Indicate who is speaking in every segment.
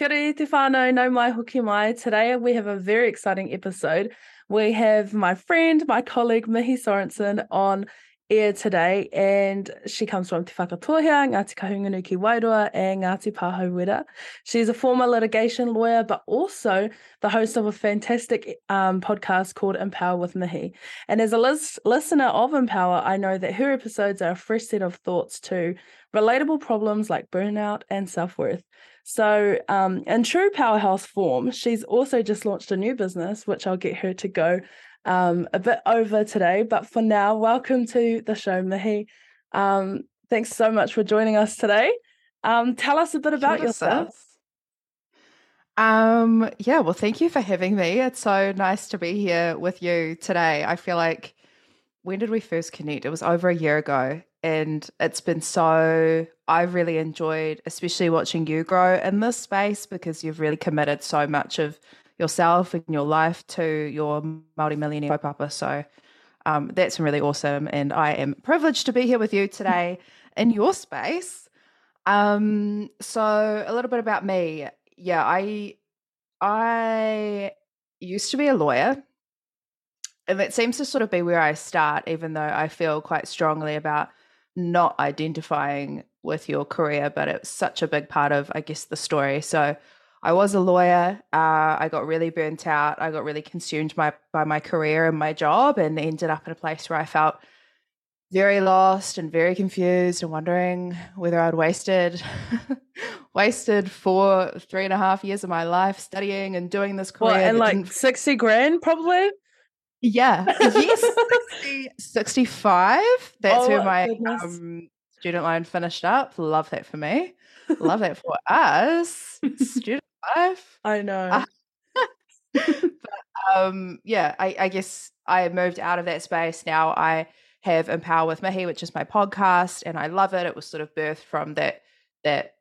Speaker 1: Kia ora te whānau, nau mai hoki mai. Today we have a very exciting episode. We have my friend, my colleague Mihi Sorenson on air today and she comes from Te Whakatohea, Ngāti Kahungunu ki Wairoa and Ngāti Pāhauwera. She's a former litigation lawyer but also the host of a fantastic um, podcast called Empower with Mihi. And as a lis- listener of Empower, I know that her episodes are a fresh set of thoughts to relatable problems like burnout and self-worth. So, um, in true powerhouse form, she's also just launched a new business, which I'll get her to go um, a bit over today. But for now, welcome to the show, Mihi. Um, thanks so much for joining us today. Um, tell us a bit about yourself.
Speaker 2: Um, yeah, well, thank you for having me. It's so nice to be here with you today. I feel like when did we first connect? It was over a year ago. And it's been so, I've really enjoyed, especially watching you grow in this space because you've really committed so much of yourself and your life to your multi-millionaire papa. So um, that's been really awesome. And I am privileged to be here with you today in your space. Um, so a little bit about me. Yeah, I I used to be a lawyer. And that seems to sort of be where I start, even though I feel quite strongly about not identifying with your career, but it's such a big part of, I guess, the story. So I was a lawyer. Uh, I got really burnt out. I got really consumed by, by my career and my job and ended up in a place where I felt very lost and very confused and wondering whether I'd wasted wasted four, three and a half years of my life studying and doing this career.
Speaker 1: Well, and like 60 grand probably?
Speaker 2: Yeah. Yes. 60, 65. That's oh, where my um, student loan finished up. Love that for me. Love that for us. student
Speaker 1: I know. Uh,
Speaker 2: but, um, yeah, I, I guess I moved out of that space. Now I have Empower with Mihi, which is my podcast, and I love it. It was sort of birthed from that that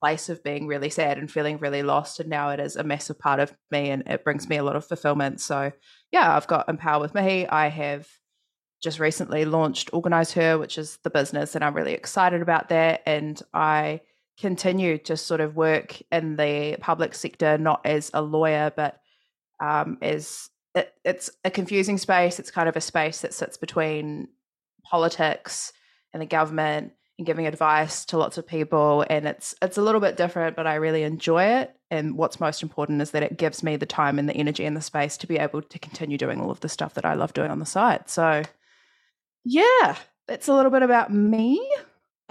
Speaker 2: place of being really sad and feeling really lost, and now it is a massive part of me, and it brings me a lot of fulfillment. So yeah, I've got Empower with Mihi. I have just recently launched Organize Her, which is the business, and I'm really excited about that. And I continue to sort of work in the public sector, not as a lawyer, but um, as it, it's a confusing space. It's kind of a space that sits between politics and the government and giving advice to lots of people and it's it's a little bit different but I really enjoy it and what's most important is that it gives me the time and the energy and the space to be able to continue doing all of the stuff that I love doing on the side. So yeah, that's a little bit about me.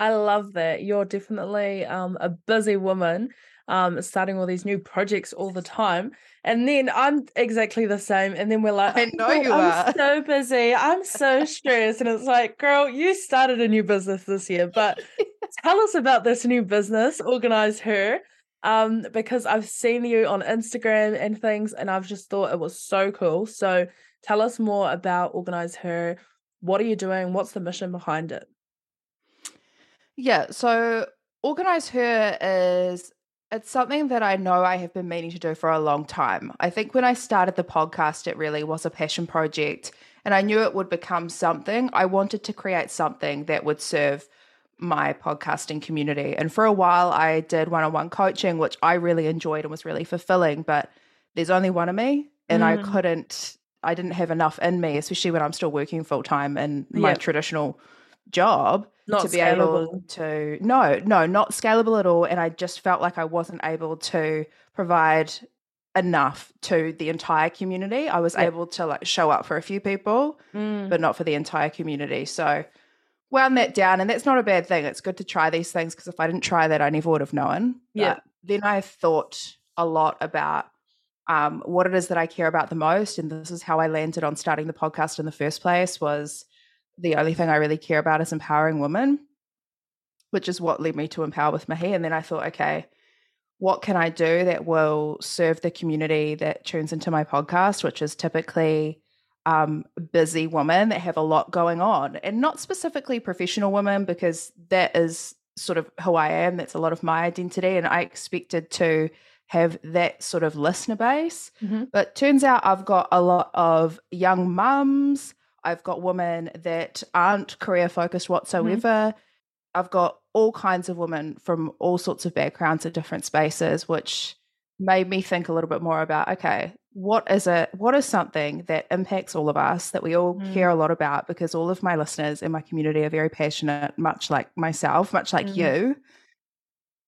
Speaker 1: I love that. You're definitely um, a busy woman, um, starting all these new projects all the time. And then I'm exactly the same. And then we're like,
Speaker 2: I know you
Speaker 1: I'm are. so busy. I'm so stressed. And it's like, girl, you started a new business this year, but tell us about this new business, Organize Her. Um, because I've seen you on Instagram and things, and I've just thought it was so cool. So tell us more about Organize Her. What are you doing? What's the mission behind it?
Speaker 2: Yeah, so Organize Her is it's something that I know I have been meaning to do for a long time. I think when I started the podcast, it really was a passion project, and I knew it would become something. I wanted to create something that would serve my podcasting community. And for a while, I did one on one coaching, which I really enjoyed and was really fulfilling. But there's only one of me, and mm. I couldn't, I didn't have enough in me, especially when I'm still working full time in my yep. traditional job
Speaker 1: not
Speaker 2: to be
Speaker 1: scalable.
Speaker 2: able to no no not scalable at all and i just felt like i wasn't able to provide enough to the entire community i was able to like show up for a few people mm. but not for the entire community so wound that down and that's not a bad thing it's good to try these things because if i didn't try that i never would have known
Speaker 1: yeah but
Speaker 2: then i thought a lot about um, what it is that i care about the most and this is how i landed on starting the podcast in the first place was the only thing I really care about is empowering women, which is what led me to Empower with Mihi. And then I thought, okay, what can I do that will serve the community that tunes into my podcast, which is typically um, busy women that have a lot going on, and not specifically professional women, because that is sort of who I am. That's a lot of my identity, and I expected to have that sort of listener base. Mm-hmm. But turns out I've got a lot of young mums, I've got women that aren't career focused mm-hmm. whatsoever. Mm-hmm. I've got all kinds of women from all sorts of backgrounds and different spaces, which made me think a little bit more about okay, what is it? What is something that impacts all of us that we all mm. care a lot about? Because all of my listeners in my community are very passionate, much like myself, much like mm. you.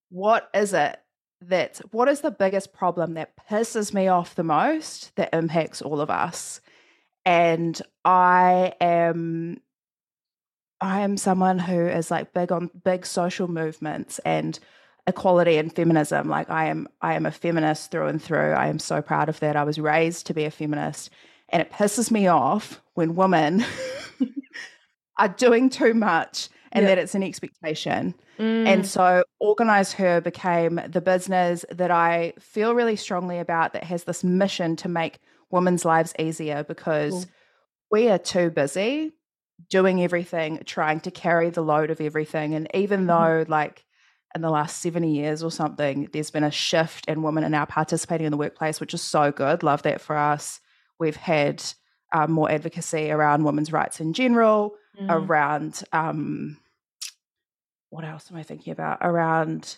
Speaker 2: What is it that, what is the biggest problem that pisses me off the most that impacts all of us? And I am I am someone who is like big on big social movements and equality and feminism. Like I am I am a feminist through and through. I am so proud of that. I was raised to be a feminist. And it pisses me off when women are doing too much and that it's an expectation. Mm. And so Organize Her became the business that I feel really strongly about that has this mission to make women's lives easier because cool. we are too busy doing everything, trying to carry the load of everything. And even mm-hmm. though, like, in the last 70 years or something, there's been a shift in women are now participating in the workplace, which is so good. Love that for us. We've had um, more advocacy around women's rights in general, mm. around um, what else am I thinking about? Around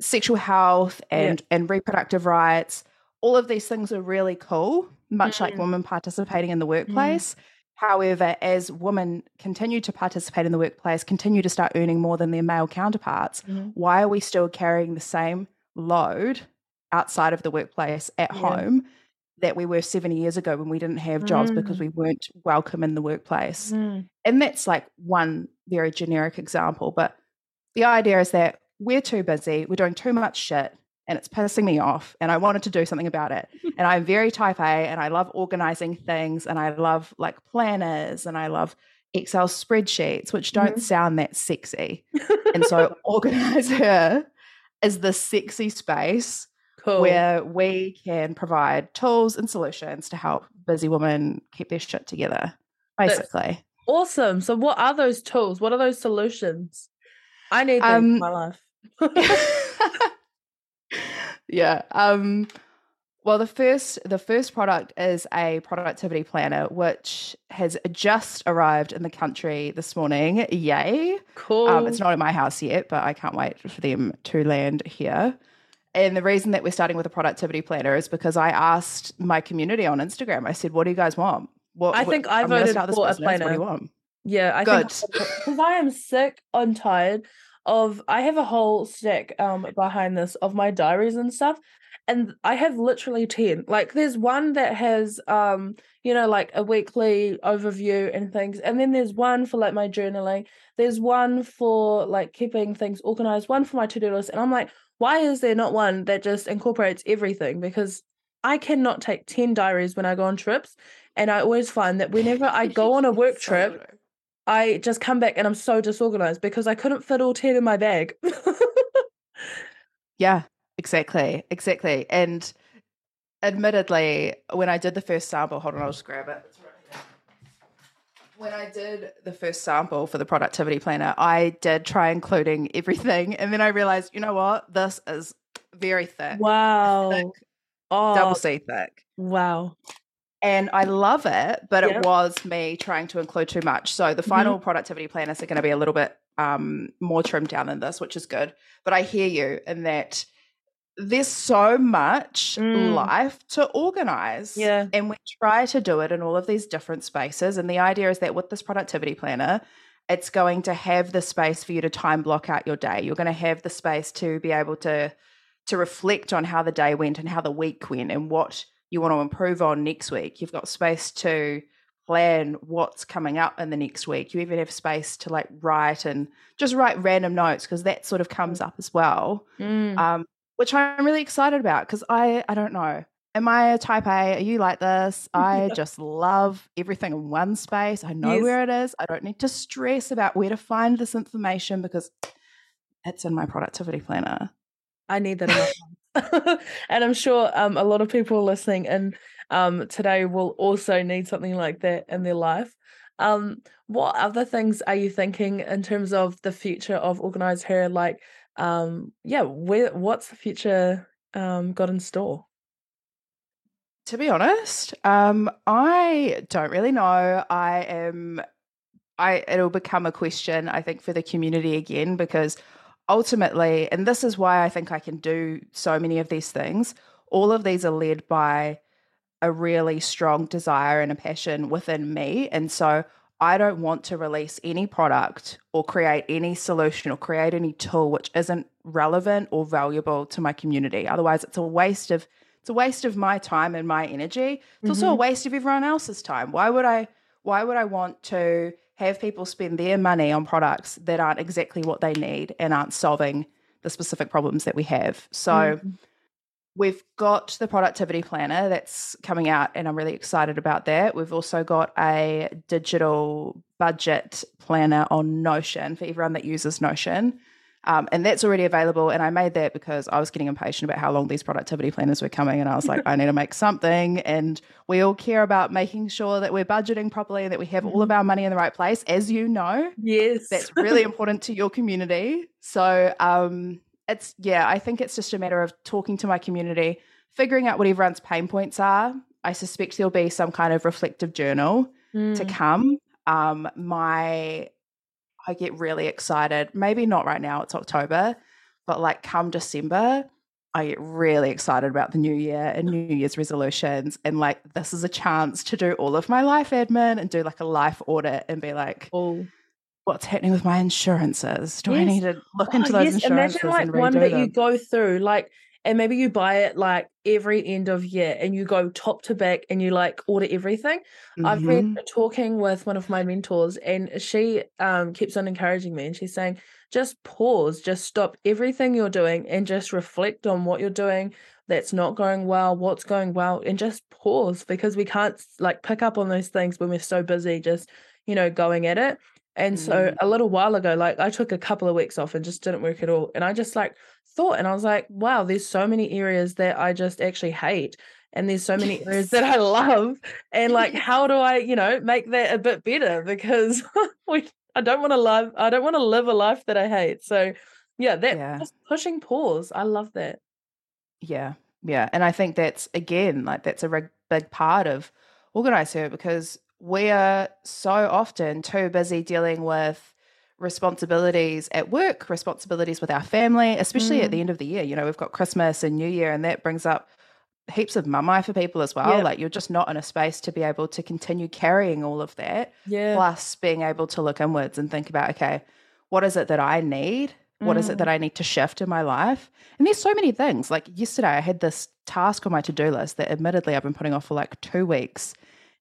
Speaker 2: sexual health and, yeah. and reproductive rights. All of these things are really cool, much mm. like women participating in the mm. workplace. Mm. However, as women continue to participate in the workplace, continue to start earning more than their male counterparts, mm-hmm. why are we still carrying the same load outside of the workplace at yeah. home that we were 70 years ago when we didn't have jobs mm. because we weren't welcome in the workplace? Mm. And that's like one very generic example. But the idea is that we're too busy, we're doing too much shit, and it's pissing me off and I wanted to do something about it. and I'm very type A and I love organizing things and I love like planners and I love Excel spreadsheets, which don't mm-hmm. sound that sexy. and so Organize Her is the sexy space cool. where we can provide tools and solutions to help busy women keep their shit together, basically. That's
Speaker 1: awesome. So what are those tools? What are those solutions? I need them um, in my life.
Speaker 2: yeah. Um, well, the first the first product is a productivity planner, which has just arrived in the country this morning. Yay!
Speaker 1: Cool.
Speaker 2: Um, it's not at my house yet, but I can't wait for them to land here. And the reason that we're starting with a productivity planner is because I asked my community on Instagram. I said, "What do you guys want?" What,
Speaker 1: I think I voted for a planner.
Speaker 2: What do you want?
Speaker 1: Yeah, I Good. think because I am sick and tired of I have a whole stack um behind this of my diaries and stuff and I have literally 10 like there's one that has um you know like a weekly overview and things and then there's one for like my journaling. There's one for like keeping things organized one for my to-do list and I'm like why is there not one that just incorporates everything? Because I cannot take 10 diaries when I go on trips and I always find that whenever I go on a work trip I just come back and I'm so disorganized because I couldn't fit all 10 in my bag.
Speaker 2: yeah, exactly. Exactly. And admittedly, when I did the first sample, hold on, I'll just grab it. When I did the first sample for the productivity planner, I did try including everything. And then I realized, you know what? This is very thick.
Speaker 1: Wow.
Speaker 2: Thick, oh, double C thick.
Speaker 1: Wow
Speaker 2: and I love it, but it was me trying to include too much. So the final mm-hmm. productivity planners are going to be a little bit um, more trimmed down than this, which is good. But I hear you in that there's so much mm. life to organize.
Speaker 1: Yeah.
Speaker 2: And we try to do it in all of these different spaces. And the idea is that with this productivity planner, it's going to have the space for you to time block out your day. You're going to have the space to be able to to reflect on how the day went and how the week went and what you want to improve on next week. You've got space to plan what's coming up in the next week. You even have space to like write and just write random notes because that sort of comes up as well,
Speaker 1: mm.
Speaker 2: um, which I'm really excited about because I I don't know. Am I a type A? Are you like this? I just love everything in one space. I know yes. where it is. I don't need to stress about where to find this information because it's in my productivity planner.
Speaker 1: I need that. and I'm sure um, a lot of people listening and um, today will also need something like that in their life. Um, what other things are you thinking in terms of the future of Organize Her? Like, um, yeah, where what's the future um, got in store?
Speaker 2: To be honest, um, I don't really know. I am. I it'll become a question I think for the community again because ultimately, and this is why I think I can do so many of these things, all of these are led by a really strong desire and a passion within me. And so I don't want to release any product or create any solution or create any tool which isn't relevant or valuable to my community. Otherwise, it's a waste of it's a waste of my time and my energy. It's mm-hmm. also a mm-hmm. waste of everyone else's time. Why would I why would I want to have people spend their money on products that aren't exactly what they need and aren't solving the specific problems that we have? So mm-hmm. We've got the productivity planner that's coming out, and I'm really excited about that. We've also got a digital budget planner on Notion for everyone that uses Notion. Um, and that's already available. And I made that because I was getting impatient about how long these productivity planners were coming. And I was like, I need to make something. And we all care about making sure that we're budgeting properly and that we have all of mm-hmm. our money in the right place, as you know.
Speaker 1: Yes.
Speaker 2: That's really important to your community. So, um, it's yeah, I think it's just a matter of talking to my community, figuring out what everyone's pain points are. I suspect there'll be some kind of reflective journal mm. to come. Um, my I get really excited. Maybe not right now, it's October, but like come December, I get really excited about the new year and New Year's resolutions. And like, this is a chance to do all of my life admin and do like a life audit and be like,
Speaker 1: oh,
Speaker 2: what's happening with my insurances? Do yes. I need to look into those yes. insurances?
Speaker 1: Imagine like one that them? you go through, like, and maybe you buy it like every end of year and you go top to back and you like order everything. Mm-hmm. I've been mm-hmm. talking with one of my mentors and she um, keeps on encouraging me and she's saying, just pause, just stop everything you're doing and just reflect on what you're doing that's not going well, what's going well, and just pause because we can't like pick up on those things when we're so busy just, you know, going at it. And mm. so a little while ago, like I took a couple of weeks off and just didn't work at all. And I just like thought, and I was like, wow, there's so many areas that I just actually hate. And there's so many yes. areas that I love. And like, how do I, you know, make that a bit better? Because we, I don't want to live, I don't want to live a life that I hate. So yeah, that yeah. just pushing pause. I love that.
Speaker 2: Yeah. Yeah. And I think that's again, like that's a big part of Organize Her because we are so often too busy dealing with responsibilities at work, responsibilities with our family, especially mm. at the end of the year. You know, we've got Christmas and New Year, and that brings up heaps of mummy for people as well. Like you're just not in a space to be able to continue carrying all of that.
Speaker 1: Yeah.
Speaker 2: Plus being able to look inwards and think about, okay, what is it that I need? What mm. is it that mm. I need to shift in my life? And there's so many things. Like yesterday, I had this task on my to do list that admittedly I've been putting off for like two weeks.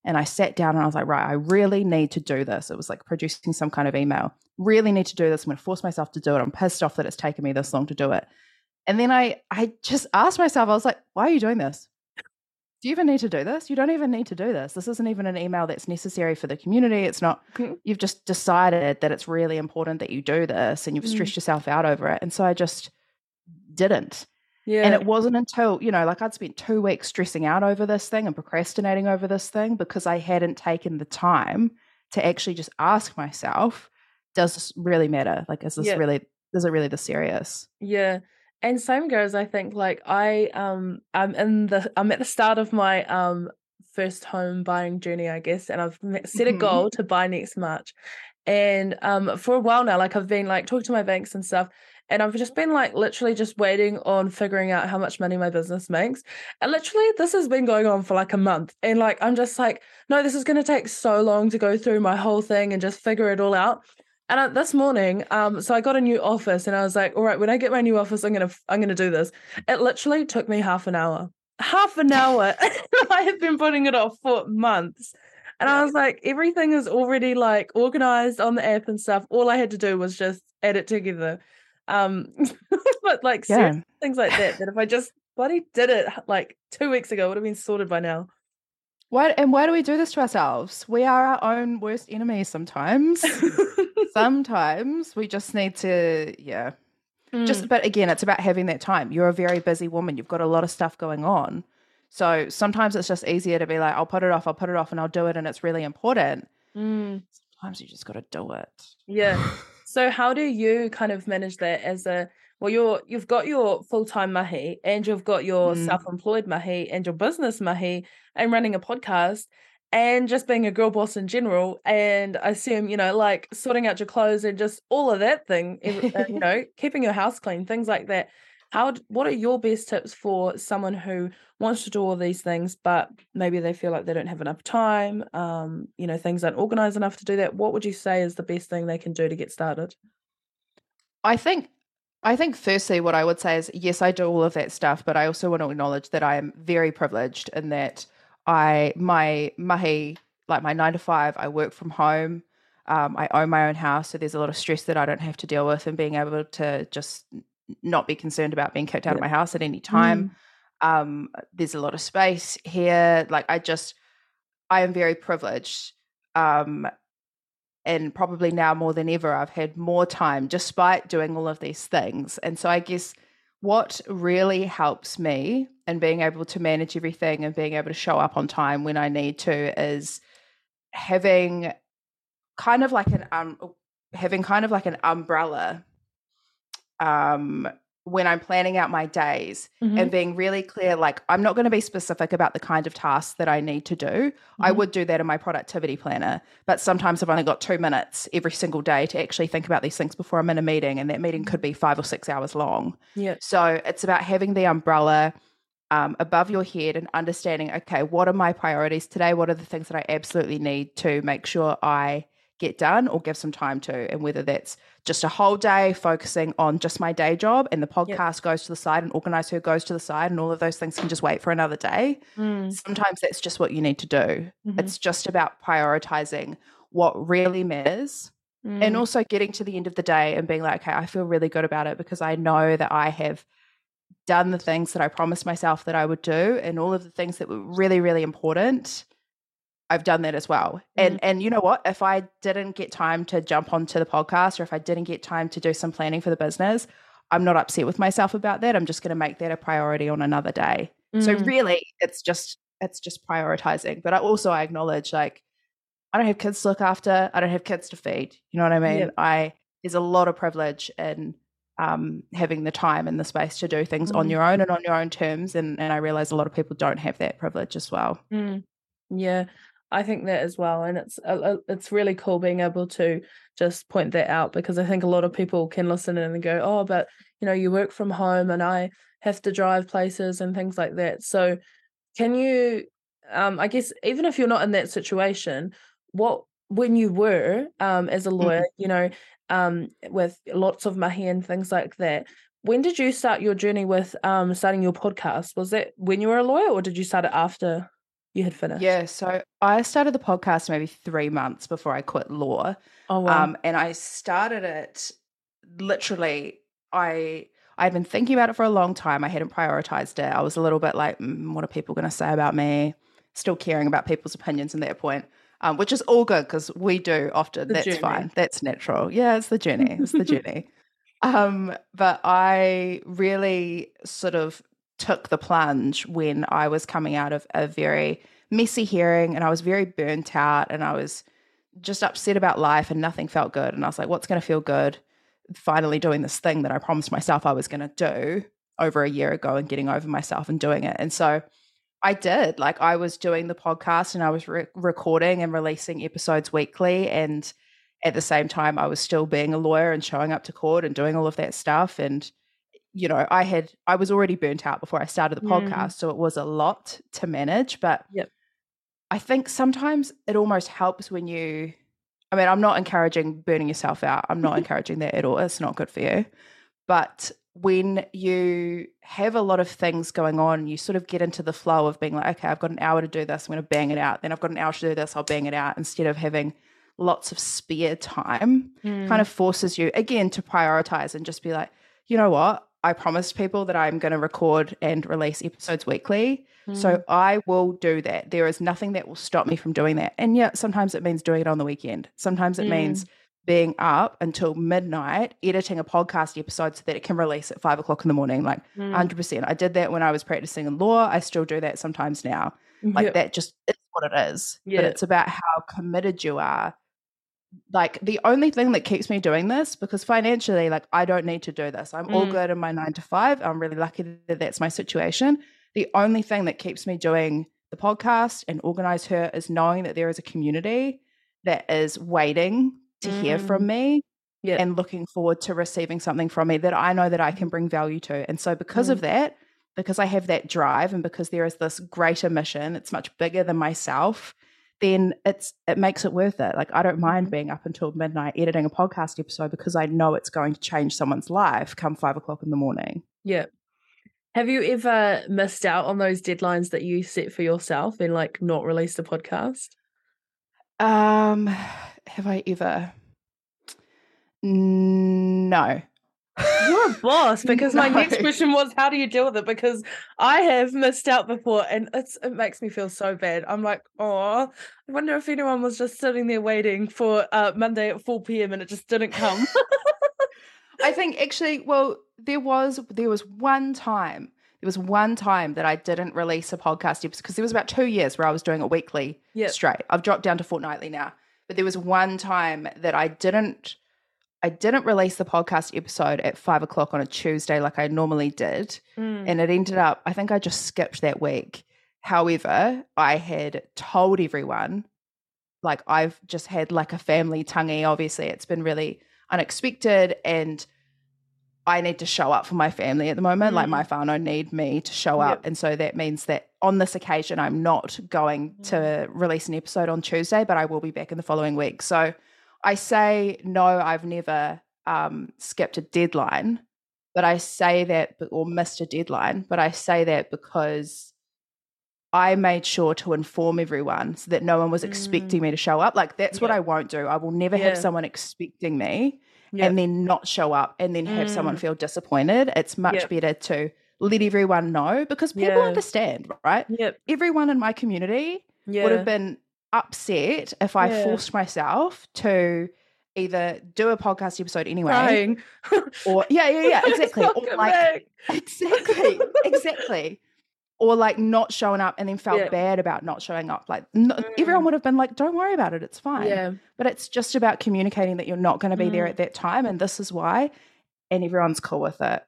Speaker 2: And I sat down and I was like, right, I really need to do this. It was like producing some kind of email. Really need to do this. I'm going to force myself to do it. I'm pissed off that it's taken me this long to do it. And then I, I just asked myself, I was like, why are you doing this? Do you even need to do this? You don't even need to do this. This isn't even an email that's necessary for the community. It's not, mm-hmm. you've just decided that it's really important that you do this and you've mm. stressed yourself out over it. And so I just didn't. Yeah. And it wasn't until, you know, like I'd spent two weeks stressing out over this thing and procrastinating over this thing because I hadn't taken the time to actually just ask myself, does this really matter? Like, is this yeah. really, is it really the serious?
Speaker 1: Yeah. And same goes, I think, like I, um, I'm in the, I'm at the start of my, um, first home buying journey, I guess, and I've set a mm-hmm. goal to buy next March. And um, for a while now, like I've been like talking to my banks and stuff, and I've just been like literally just waiting on figuring out how much money my business makes. And literally, this has been going on for like a month. And like, I'm just like, no, this is going to take so long to go through my whole thing and just figure it all out. And uh, this morning, um, so I got a new office, and I was like, all right, when I get my new office, I'm gonna, I'm gonna do this. It literally took me half an hour, half an hour. I have been putting it off for months. And I was like, everything is already like organized on the app and stuff. All I had to do was just add it together. Um, but like yeah. things like that, that if I just bloody did it like two weeks ago, would have been sorted by now.
Speaker 2: Why and why do we do this to ourselves? We are our own worst enemies sometimes. sometimes we just need to, yeah. Mm. Just but again, it's about having that time. You're a very busy woman. You've got a lot of stuff going on. So sometimes it's just easier to be like, I'll put it off, I'll put it off, and I'll do it, and it's really important.
Speaker 1: Mm.
Speaker 2: Sometimes you just got to do it.
Speaker 1: Yeah. So how do you kind of manage that as a well you're you've got your full-time mahi and you've got your mm. self-employed mahi and your business mahi and running a podcast and just being a girl boss in general and I assume you know like sorting out your clothes and just all of that thing uh, you know keeping your house clean things like that how what are your best tips for someone who wants to do all these things but maybe they feel like they don't have enough time um you know things aren't organized enough to do that? What would you say is the best thing they can do to get started?
Speaker 2: I think i think firstly what i would say is yes i do all of that stuff but i also want to acknowledge that i am very privileged in that i my mahi like my nine to five i work from home um, I own my own house, so there's a lot of stress that I don't have to deal with, and being able to just not be concerned about being kicked out yeah. of my house at any time. Mm. Um, there's a lot of space here. Like I just, I am very privileged. Um, and probably now more than ever, I've had more time despite doing all of these things. And so I guess what really helps me in being able to manage everything and being able to show up on time when I need to is having kind of like an um having kind of like an umbrella um when I'm planning out my days mm-hmm. and being really clear, like I'm not going to be specific about the kind of tasks that I need to do. Mm-hmm. I would do that in my productivity planner, but sometimes I've only got two minutes every single day to actually think about these things before I'm in a meeting, and that meeting could be five or six hours long.
Speaker 1: Yeah.
Speaker 2: So it's about having the umbrella um, above your head and understanding, okay, what are my priorities today? What are the things that I absolutely need to make sure I get done or give some time to. And whether that's just a whole day focusing on just my day job and the podcast yep. goes to the side and organize her goes to the side and all of those things can just wait for another day. Mm. Sometimes that's just what you need to do. Mm-hmm. It's just about prioritizing what really matters. Mm. And also getting to the end of the day and being like, okay, I feel really good about it because I know that I have done the things that I promised myself that I would do and all of the things that were really, really important I've done that as well. And mm-hmm. and you know what? If I didn't get time to jump onto the podcast or if I didn't get time to do some planning for the business, I'm not upset with myself about that. I'm just going to make that a priority on another day. Mm-hmm. So mm. really, it's just it's just prioritizing. But I also I acknowledge like I don't have kids to look after. I don't have kids to feed. You know what I mean? Yep. I there's a lot of privilege in um, having the time and the space to do things mm-hmm. on your own and on your own terms. And and I realize a lot of people don't have that privilege as well.
Speaker 1: Mm. Yeah, I think that as well, and it's it's really cool being able to just point that out because I think a lot of people can listen in and go, "Oh, but you know, you work from home, and I have to drive places and things like that." So, can you, um, I guess, even if you're not in that situation, what when you were um, as a lawyer, mm-hmm. you know, um, with lots of mahi and things like that, when did you start your journey with um, starting your podcast? Was that when you were a lawyer, or did you start it after? You had finished?
Speaker 2: Yeah, so I started the podcast maybe three months before I quit law.
Speaker 1: Oh wow! Um,
Speaker 2: and I started it literally. I I'd been thinking about it for a long time. I hadn't prioritized it. I was a little bit like, mm, what are people going to say about me? Still caring about people's opinions at that point, um, which is all good because we do often. The That's journey. fine. That's natural. Yeah, it's the journey. It's the journey. Um, but I really sort of took the plunge when I was coming out of a very messy hearing and I was very burnt out and I was just upset about life and nothing felt good. And I was like, what's going to feel good? Finally, doing this thing that I promised myself I was going to do over a year ago and getting over myself and doing it. And so I did. Like, I was doing the podcast and I was re- recording and releasing episodes weekly. And at the same time, I was still being a lawyer and showing up to court and doing all of that stuff. And you know, I had I was already burnt out before I started the mm. podcast, so it was a lot to manage. But
Speaker 1: yep.
Speaker 2: I think sometimes it almost helps when you. I mean, I'm not encouraging burning yourself out. I'm not encouraging that at all. It's not good for you. But when you have a lot of things going on, you sort of get into the flow of being like, okay, I've got an hour to do this. I'm going to bang it out. Then I've got an hour to do this. I'll bang it out instead of having lots of spare time. Mm. Kind of forces you again to prioritize and just be like, you know what? I promised people that I'm going to record and release episodes weekly. Mm. So I will do that. There is nothing that will stop me from doing that. And yeah, sometimes it means doing it on the weekend. Sometimes it mm. means being up until midnight editing a podcast episode so that it can release at five o'clock in the morning. Like mm. 100%. I did that when I was practicing in law. I still do that sometimes now. Like yep. that just is what it is. But it's about how committed you are like the only thing that keeps me doing this because financially like i don't need to do this i'm mm. all good in my nine to five i'm really lucky that that's my situation the only thing that keeps me doing the podcast and organize her is knowing that there is a community that is waiting to mm. hear from mm. me
Speaker 1: Yeah.
Speaker 2: and looking forward to receiving something from me that I know that I can bring value to. And so because of
Speaker 1: Mm.
Speaker 2: that, because I have that drive and because there is this greater mission, it's much bigger than myself, then it's it makes it worth it. Like I don't mind
Speaker 1: Mhm.
Speaker 2: being up until midnight editing a podcast episode because I know it's going to change someone's life come five o'clock in the morning.
Speaker 1: Yeah. Have you ever missed out on those deadlines that you set for yourself and like not released a podcast?
Speaker 2: Um, have I ever? No.
Speaker 1: You're a boss because my next question was how do you deal with it? Because I have missed out before and it's it makes me feel so bad. I'm like, oh, I wonder if anyone was just sitting there waiting for uh Monday at 4 p.m. and it just didn't come.
Speaker 2: I think actually, well, there was there was one time there was one time that I didn't release a podcast episode because there was about two years where I was doing it weekly
Speaker 1: Yep.
Speaker 2: straight. I've dropped down to fortnightly now, but there was one time that I didn't I didn't release the podcast episode at five o'clock on a Tuesday like I normally did,
Speaker 1: Mm,
Speaker 2: and it ended up I think I just skipped that week. However, I had told everyone like I've just had like a family tangi. Obviously, it's been really unexpected and I need to show up for my family at the moment. Like
Speaker 1: Mm.
Speaker 2: my whānau need me to show
Speaker 1: Yep.
Speaker 2: up. And so that means that on this occasion, I'm not going
Speaker 1: Mm.
Speaker 2: to release an episode on Tuesday, but I will be back in the following week. So I say, no, I've never um, skipped a deadline, but I say that, or missed a deadline, but I say that because I made sure to inform everyone so that no one was
Speaker 1: Mm.
Speaker 2: expecting me to show up. Like that's what I won't do. I will never
Speaker 1: Yeah.
Speaker 2: have someone expecting me
Speaker 1: yeah.
Speaker 2: and then not show up and then have someone
Speaker 1: Mm.
Speaker 2: feel disappointed. It's much better to let everyone know because people
Speaker 1: Yeah.
Speaker 2: understand, right?
Speaker 1: Yep.
Speaker 2: Everyone in my community
Speaker 1: Yeah.
Speaker 2: would have been upset if I
Speaker 1: Yeah.
Speaker 2: forced myself to either do a podcast episode anyway or yeah, yeah, yeah, exactly. Or like
Speaker 1: back.
Speaker 2: exactly, exactly. Or like not showing up and then felt
Speaker 1: Yeah.
Speaker 2: bad about not showing up. Like no, everyone
Speaker 1: Mm.
Speaker 2: would have been like, "Don't worry about it, it's fine."
Speaker 1: Yeah.
Speaker 2: But it's just about communicating that you're not going to be there
Speaker 1: Mm.
Speaker 2: at that time, and this is why, and everyone's cool with it.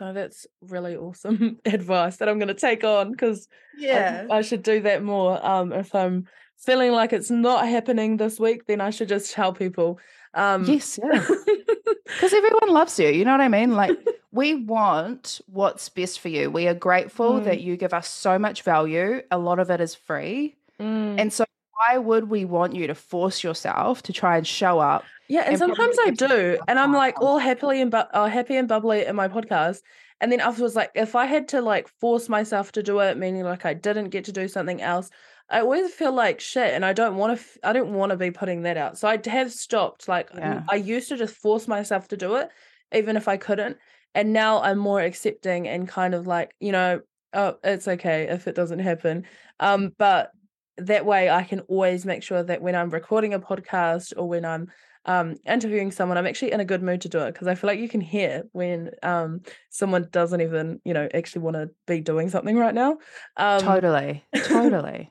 Speaker 1: No, that's really awesome advice that I'm going to take on because
Speaker 2: Yeah,
Speaker 1: I, I should do that more. Um, if I'm feeling like it's not happening this week, then I should just tell people. Um,
Speaker 2: yes, yeah, because everyone loves you. You know what I mean? Like we want what's best for you. We are grateful
Speaker 1: Mm.
Speaker 2: that you give us so much value. A lot of it is free,
Speaker 1: Mm.
Speaker 2: and so why would we want you to force yourself to try and show up?
Speaker 1: Yeah, and
Speaker 2: and
Speaker 1: sometimes I do, and I'm like all happily and bu- uh, happy and bubbly in my podcast, and then afterwards, like if I had to like force myself to do it, meaning like I didn't get to do something else, I always feel like shit, and I don't want to. F- I don't want to be putting that out, so I have stopped. Like
Speaker 2: Yeah.
Speaker 1: I used to just force myself to do it, even if I couldn't, and now I'm more accepting and kind of like you know, oh, it's okay if it doesn't happen. Um, but that way I can always make sure that when I'm recording a podcast or when I'm um interviewing someone i'm actually in a good mood to do it because i feel like you can hear when um someone doesn't even you know actually want to be doing something right now um
Speaker 2: totally, totally.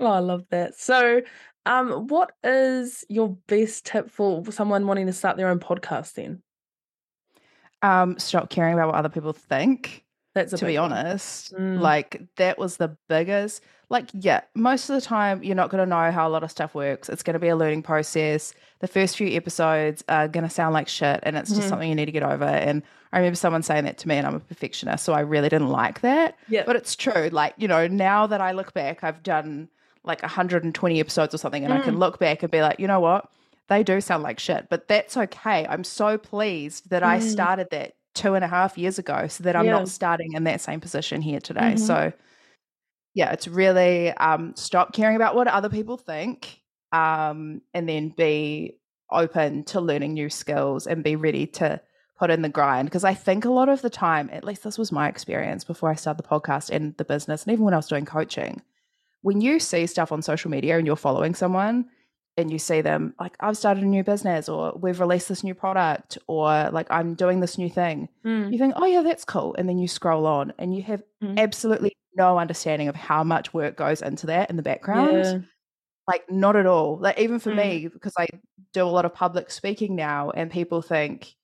Speaker 1: Oh i love that so um what is your best tip for someone wanting to start their own podcast then
Speaker 2: Um, stop caring about what other people think.
Speaker 1: that's a
Speaker 2: to be honest.
Speaker 1: Mm.
Speaker 2: Like that was the biggest. Like yeah, most of the time you're not going to know how a lot of stuff works. It's going to be a learning process. The first few episodes are going to sound like shit, and it's just
Speaker 1: Mhm.
Speaker 2: something you need to get over. And I remember someone saying that to me, and I'm a perfectionist, so I really didn't like that.
Speaker 1: yeah
Speaker 2: But it's true. Like you know, now that I look back, I've done like 120 episodes or something, and I can
Speaker 1: Mm.
Speaker 2: look back and be like, you know what? They do sound like shit, but that's okay. I'm so pleased that I
Speaker 1: Mm.
Speaker 2: started that two and a half years ago so that I'm
Speaker 1: Yeah.
Speaker 2: not starting in that same position here today.
Speaker 1: Mhm.
Speaker 2: So yeah, it's really um stop caring about what other people think um and then be open to learning new skills and be ready to put in the grind because I think a lot of the time, at least this was my experience before I started the podcast and the business and even when I was doing coaching, when you see stuff on social media and you're following someone and you see them like I've started a new business or we've released this new product or like I'm doing this new thing
Speaker 1: Mm.
Speaker 2: you think, oh yeah, that's cool. And then you scroll on and you have
Speaker 1: Mhm.
Speaker 2: absolutely no understanding of how much work goes into that in the background.
Speaker 1: yeah
Speaker 2: Like not at all. Like even for
Speaker 1: Mm.
Speaker 2: me, because I do a lot of public speaking now and people think,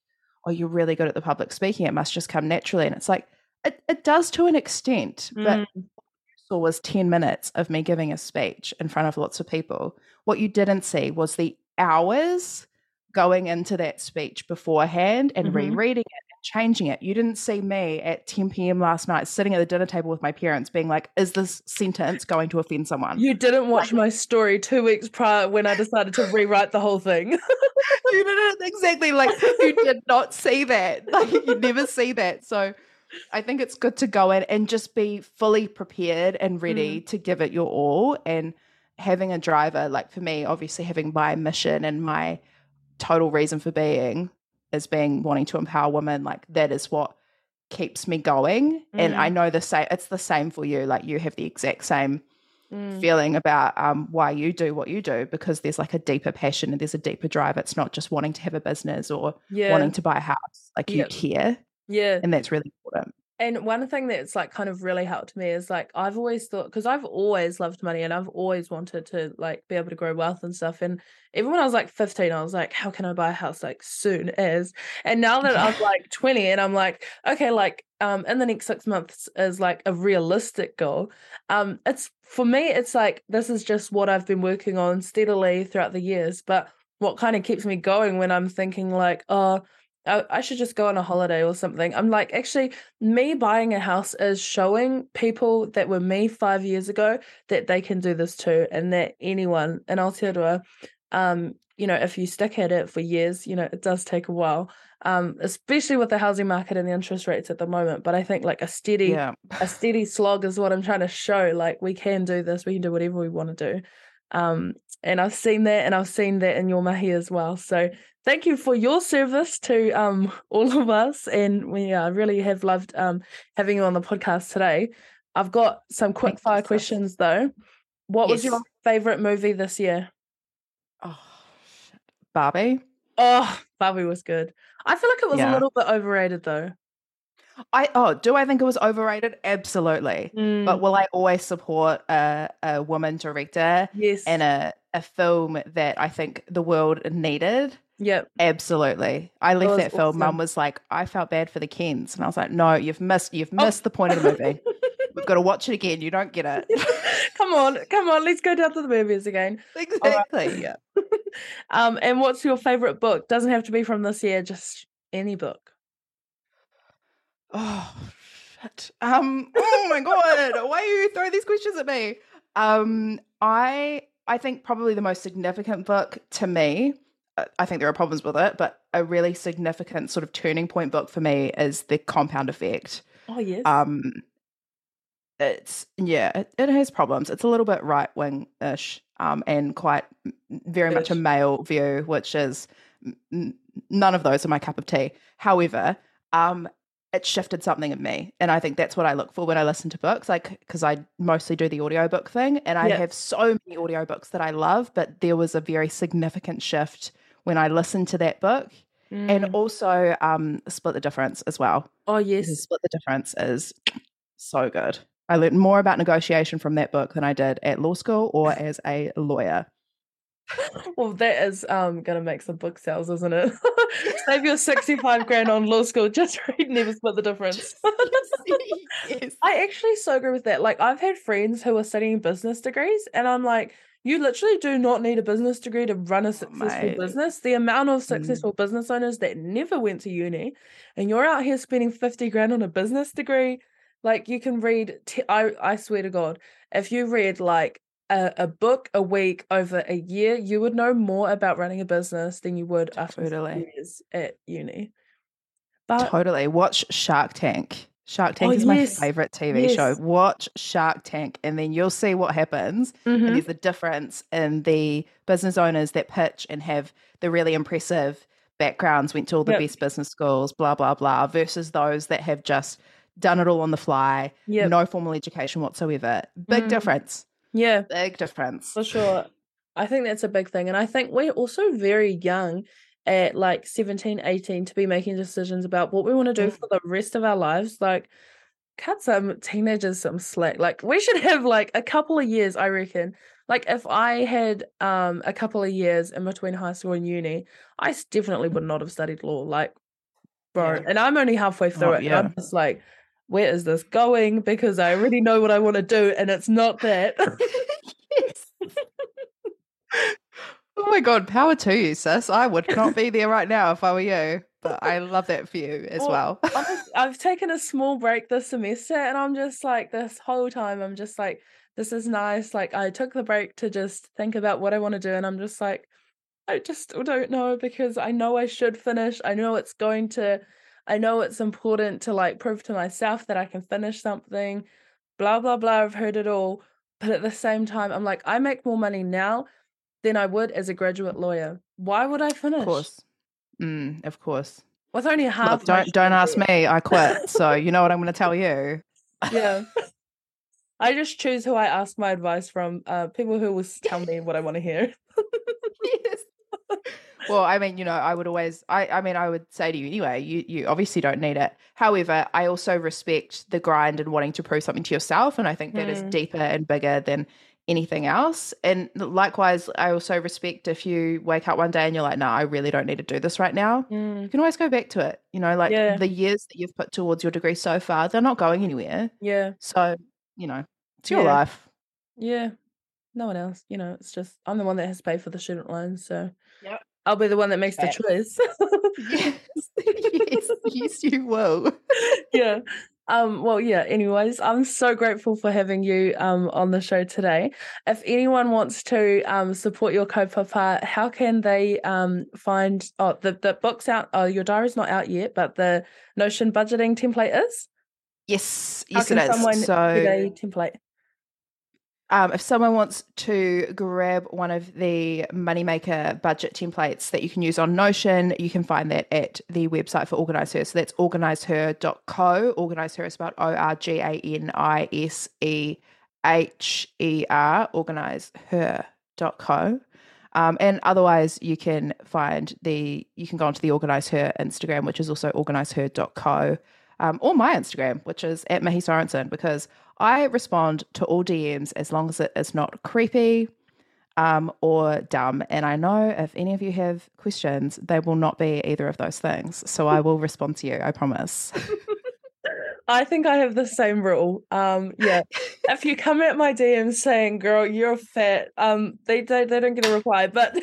Speaker 2: oh, you're really good at the public speaking. It must just come naturally. And it's like, it, it does to an extent, but
Speaker 1: Mm.
Speaker 2: Saw was 10 minutes of me giving a speech in front of lots of people. What you didn't see was the hours going into that speech beforehand and
Speaker 1: Mhm.
Speaker 2: rereading it and changing it. You didn't see me at 10 p.m. last night sitting at the dinner table with my parents being like, is this sentence going to offend someone?
Speaker 1: You didn't watch my story two weeks prior when I decided to rewrite the whole thing.
Speaker 2: you didn't exactly like you did not see that. Like you never see that. So I think it's good to go in and just be fully prepared and ready to give it your all. And having a driver, like for me, obviously having my mission and my total reason for being is being wanting to empower women, like that is what keeps me going. And I know the same it's the same for you. Like you have the exact same
Speaker 1: Mm.
Speaker 2: feeling about um, why you do what you do because there's like a deeper passion and there's a deeper drive. It's not just wanting to have a business or
Speaker 1: Yeah.
Speaker 2: wanting to buy a house. Like you
Speaker 1: Yep.
Speaker 2: care,
Speaker 1: yeah.
Speaker 2: and that's really important.
Speaker 1: And one thing that's like kind of really helped me is like I've always thought because I've always loved money and I've always wanted to like be able to grow wealth and stuff. And even when I was like 15, I was like, how can I buy a house like soon as? And now that I'm like 20 and I'm like, okay, like um in the next six months is like a realistic goal. Um, it's for me, it's like this is just what I've been working on steadily throughout the years. But what kind of keeps me going when I'm thinking like, oh, I, I should just go on a holiday or something. I'm like, actually, me buying a house is showing people that were me five years ago that they can do this too, and that anyone in Aotearoa, um, you know, if you stick at it for years, you know, it does take a while. Um, especially with the housing market and the interest rates at the moment. But I think like a steady,
Speaker 2: Yeah.
Speaker 1: a steady slog is what I'm trying to show. Like we can do this, we can do whatever we want to do. Um, and I've seen that, and I've seen that in your mahi as well. So thank you for your service to um all of us, and we uh, really have loved um having you on the podcast today. I've got some quick
Speaker 2: Thank you,
Speaker 1: fire questions though. What was your favorite movie this year?
Speaker 2: Oh. Barbie.
Speaker 1: Oh, Barbie was good. I feel like it was a little bit overrated though.
Speaker 2: I oh, do I think it was overrated? Absolutely.
Speaker 1: Mm,
Speaker 2: But will I always support a, a woman director
Speaker 1: yes,
Speaker 2: and a, a film that I think the world needed?
Speaker 1: yep.
Speaker 2: Absolutely. I left
Speaker 1: was
Speaker 2: that film.
Speaker 1: awesome.
Speaker 2: Mum was like, I felt bad for the Kens. And I was like, no, you've missed you've
Speaker 1: Oh.
Speaker 2: missed the point of the movie. We've got to watch it again. You don't get it.
Speaker 1: come on, come on, let's go down to the movies again.
Speaker 2: exactly. Yeah.
Speaker 1: Um, and what's your favorite book? Doesn't have to be from this year, just any book.
Speaker 2: Oh shit. Um. Oh my god. Why are you throwing these questions at me? Um. I I think probably the most significant book to me. uh, I think there are problems with it, but a really significant sort of turning point book for me is the Compound Effect.
Speaker 1: Oh yes.
Speaker 2: Um. It's yeah. It, it has problems. It's a little bit right wing ish. Um. And quite very much a male view, which is none of those are my cup of tea. However, um, it shifted something in me, and I think that's what I look for when I listen to books. Like, because I mostly do the audiobook thing, and I have so many audiobooks that I love, but there was a very significant shift when I listened to that book, and
Speaker 1: Mm.
Speaker 2: also um, Split the Difference as well.
Speaker 1: oh yes.
Speaker 2: Split the Difference is so good. I learned more about negotiation from that book than I did at law school or as a lawyer.
Speaker 1: Well, that is um gonna make some book sales, isn't it? Save your sixty-five grand on law school. Just read Never Split the Difference.
Speaker 2: yes.
Speaker 1: I actually so agree with that. Like I've had friends who are studying business degrees, and I'm like, you literally do not need a business degree to run a successful
Speaker 2: mate.
Speaker 1: business. The amount of
Speaker 2: Mm.
Speaker 1: successful business owners that never went to uni, and you're out here spending fifty grand on a business degree. Like you can read. I I swear to God, if you read like a, a book a week over a year, you would know more about running a business than you would after
Speaker 2: Totally.
Speaker 1: years at uni. But
Speaker 2: Totally. Watch Shark Tank. Shark Tank
Speaker 1: Oh,
Speaker 2: is my
Speaker 1: yes.
Speaker 2: favorite TV show. Watch Shark Tank, and then you'll see what happens.
Speaker 1: Mhm.
Speaker 2: And there's the difference in the business owners that pitch and have the really impressive backgrounds, went to all the
Speaker 1: Yep.
Speaker 2: best business schools, blah, blah, blah, versus those that have just done it all on the fly,
Speaker 1: Yep.
Speaker 2: no formal education whatsoever. Big
Speaker 1: Mm.
Speaker 2: difference.
Speaker 1: Yeah,
Speaker 2: Big difference.
Speaker 1: For sure. I think that's a big thing. And I think we're also very young at like 17, 18 to be making decisions about what we want to do
Speaker 2: Mm.
Speaker 1: for the rest of our lives. Like, cut some teenagers some slack. Like, we should have like a couple of years, I reckon. Like, if I had um a couple of years in between high school and uni, I definitely would not have studied law. Like, bro,
Speaker 2: Yeah.
Speaker 1: and I'm only halfway through
Speaker 2: Oh,
Speaker 1: it.
Speaker 2: Yeah.
Speaker 1: I'm just like, where is this going? Because I already know what I want to do, and it's not that.
Speaker 2: oh my god, power to you, sis. I would not be there right now if I were you. But I love that for you as well. well.
Speaker 1: I've, I've taken a small break this semester and I'm just like this whole time I'm just like this is nice. Like I took the break to just think about what I want to do and I'm just like I just don't know because I know I should finish. I know it's going to I know it's important to like prove to myself that I can finish something. Blah blah blah. I've heard it all. But at the same time, I'm like, I make more money now than I would as a graduate lawyer. Why would I finish?
Speaker 2: Of course. Mm, of course.
Speaker 1: With only half.
Speaker 2: Look, don't don't ask me. I quit. so you know what I'm going to tell you.
Speaker 1: Yeah. I just choose who I ask my advice from. Uh, people who will tell me what I want to hear.
Speaker 2: yes. Well, I mean, you know, I would always, I, I mean, I would say to you anyway, you, you obviously don't need it. However, I also respect the grind and wanting to prove something to yourself, and I think that mm. is deeper and bigger than anything else. And likewise, I also respect if you wake up one day and you're like, no, nah, I really don't need to do this right now. Mm. You can always go back to it. You know, like yeah. the years that you've put towards your degree so far, they're not going anywhere.
Speaker 1: Yeah.
Speaker 2: So, you know, it's your yeah. life.
Speaker 1: Yeah. No one else. You know, it's just I'm the one that has to pay for the student loans. So
Speaker 2: yep.
Speaker 1: I'll be the one that makes the choice.
Speaker 2: yes. yes. Yes, you will.
Speaker 1: yeah. Um, well, yeah, anyways, I'm so grateful for having you um, on the show today. If anyone wants to um, support your kaupapa, how can they um, find oh the, the book's out oh your diary's not out yet, but the Notion budgeting template is?
Speaker 2: Yes, yes, it is. So
Speaker 1: template.
Speaker 2: Um, if someone wants to grab one of the Moneymaker budget templates that you can use on Notion, you can find that at the website for Organise Her. So that's organiseher.co. Organise Her is about O R G A N I S E H E R, organiseher.co. Um, and otherwise, you can find the, you can go onto the Organise Her Instagram, which is also organiseher.co, um, or my Instagram, which is at Mihi Sorenson, because I respond to all DMs as long as it is not creepy um, or dumb. And I know if any of you have questions, they will not be either of those things. So I will respond to you, I promise.
Speaker 1: I think I have the same rule. Um, yeah, if you come at my DMs saying, "Girl, you're fat," um, they they, they don't get a reply. But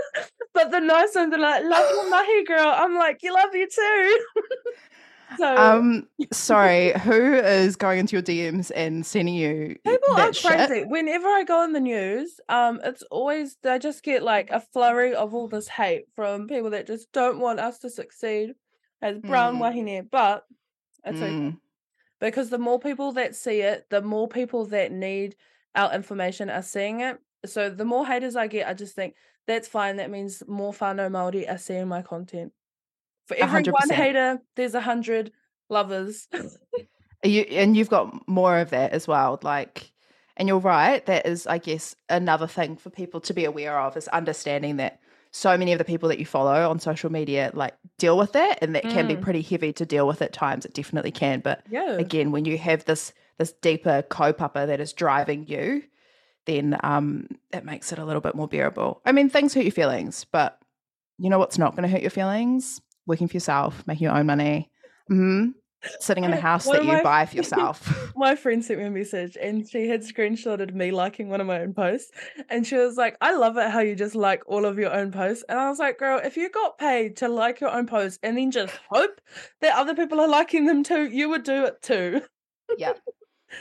Speaker 1: but the nice ones are like, "Love your mahi, girl." I'm like, "You love you too."
Speaker 2: So, um, sorry, who is going into your DMs and sending you?
Speaker 1: People
Speaker 2: are
Speaker 1: shit? crazy. Whenever I go in the news, um, it's always I just get like a flurry of all this hate from people that just don't want us to succeed as brown mm. wahine. But it's mm. okay because the more people that see it, the more people that need our information are seeing it. So the more haters I get, I just think that's fine. That means more whānau Māori are seeing my content. For every 100%. one hater, there's a hundred lovers.
Speaker 2: you and you've got more of that as well. Like, and you're right. That is, I guess, another thing for people to be aware of is understanding that so many of the people that you follow on social media like deal with that, and that mm. can be mm. pretty heavy to deal with at times. It definitely can. But
Speaker 1: yeah.
Speaker 2: again, when you have this this deeper kaupapa that is driving you, then um, it makes it a little bit more bearable. I mean, things hurt your feelings, but you know what's not going to hurt your feelings? Working for yourself, making your own money, mm-hmm. sitting in the house that you buy for yourself.
Speaker 1: my friend sent me a message and she had screenshotted me liking one of my own posts. And she was like, I love it how you just like all of your own posts. And I was like, girl, if you got paid to like your own posts and then just hope that other people are liking them too, you would do it too.
Speaker 2: yeah.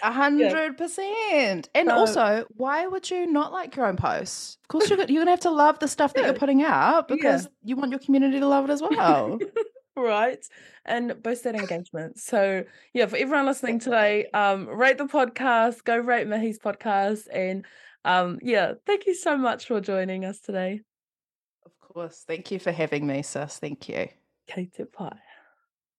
Speaker 2: A hundred percent. And also, why would you not like your own posts? Of course, you're, you're gonna have to love the stuff that yeah. you're putting out because yeah. you want your community to love it as well.
Speaker 1: right and boost that engagement so yeah for everyone listening today um rate the podcast go rate mihi's podcast and um yeah thank you so much for joining us today
Speaker 2: of course thank you for having me sis thank you
Speaker 1: Kate Pie.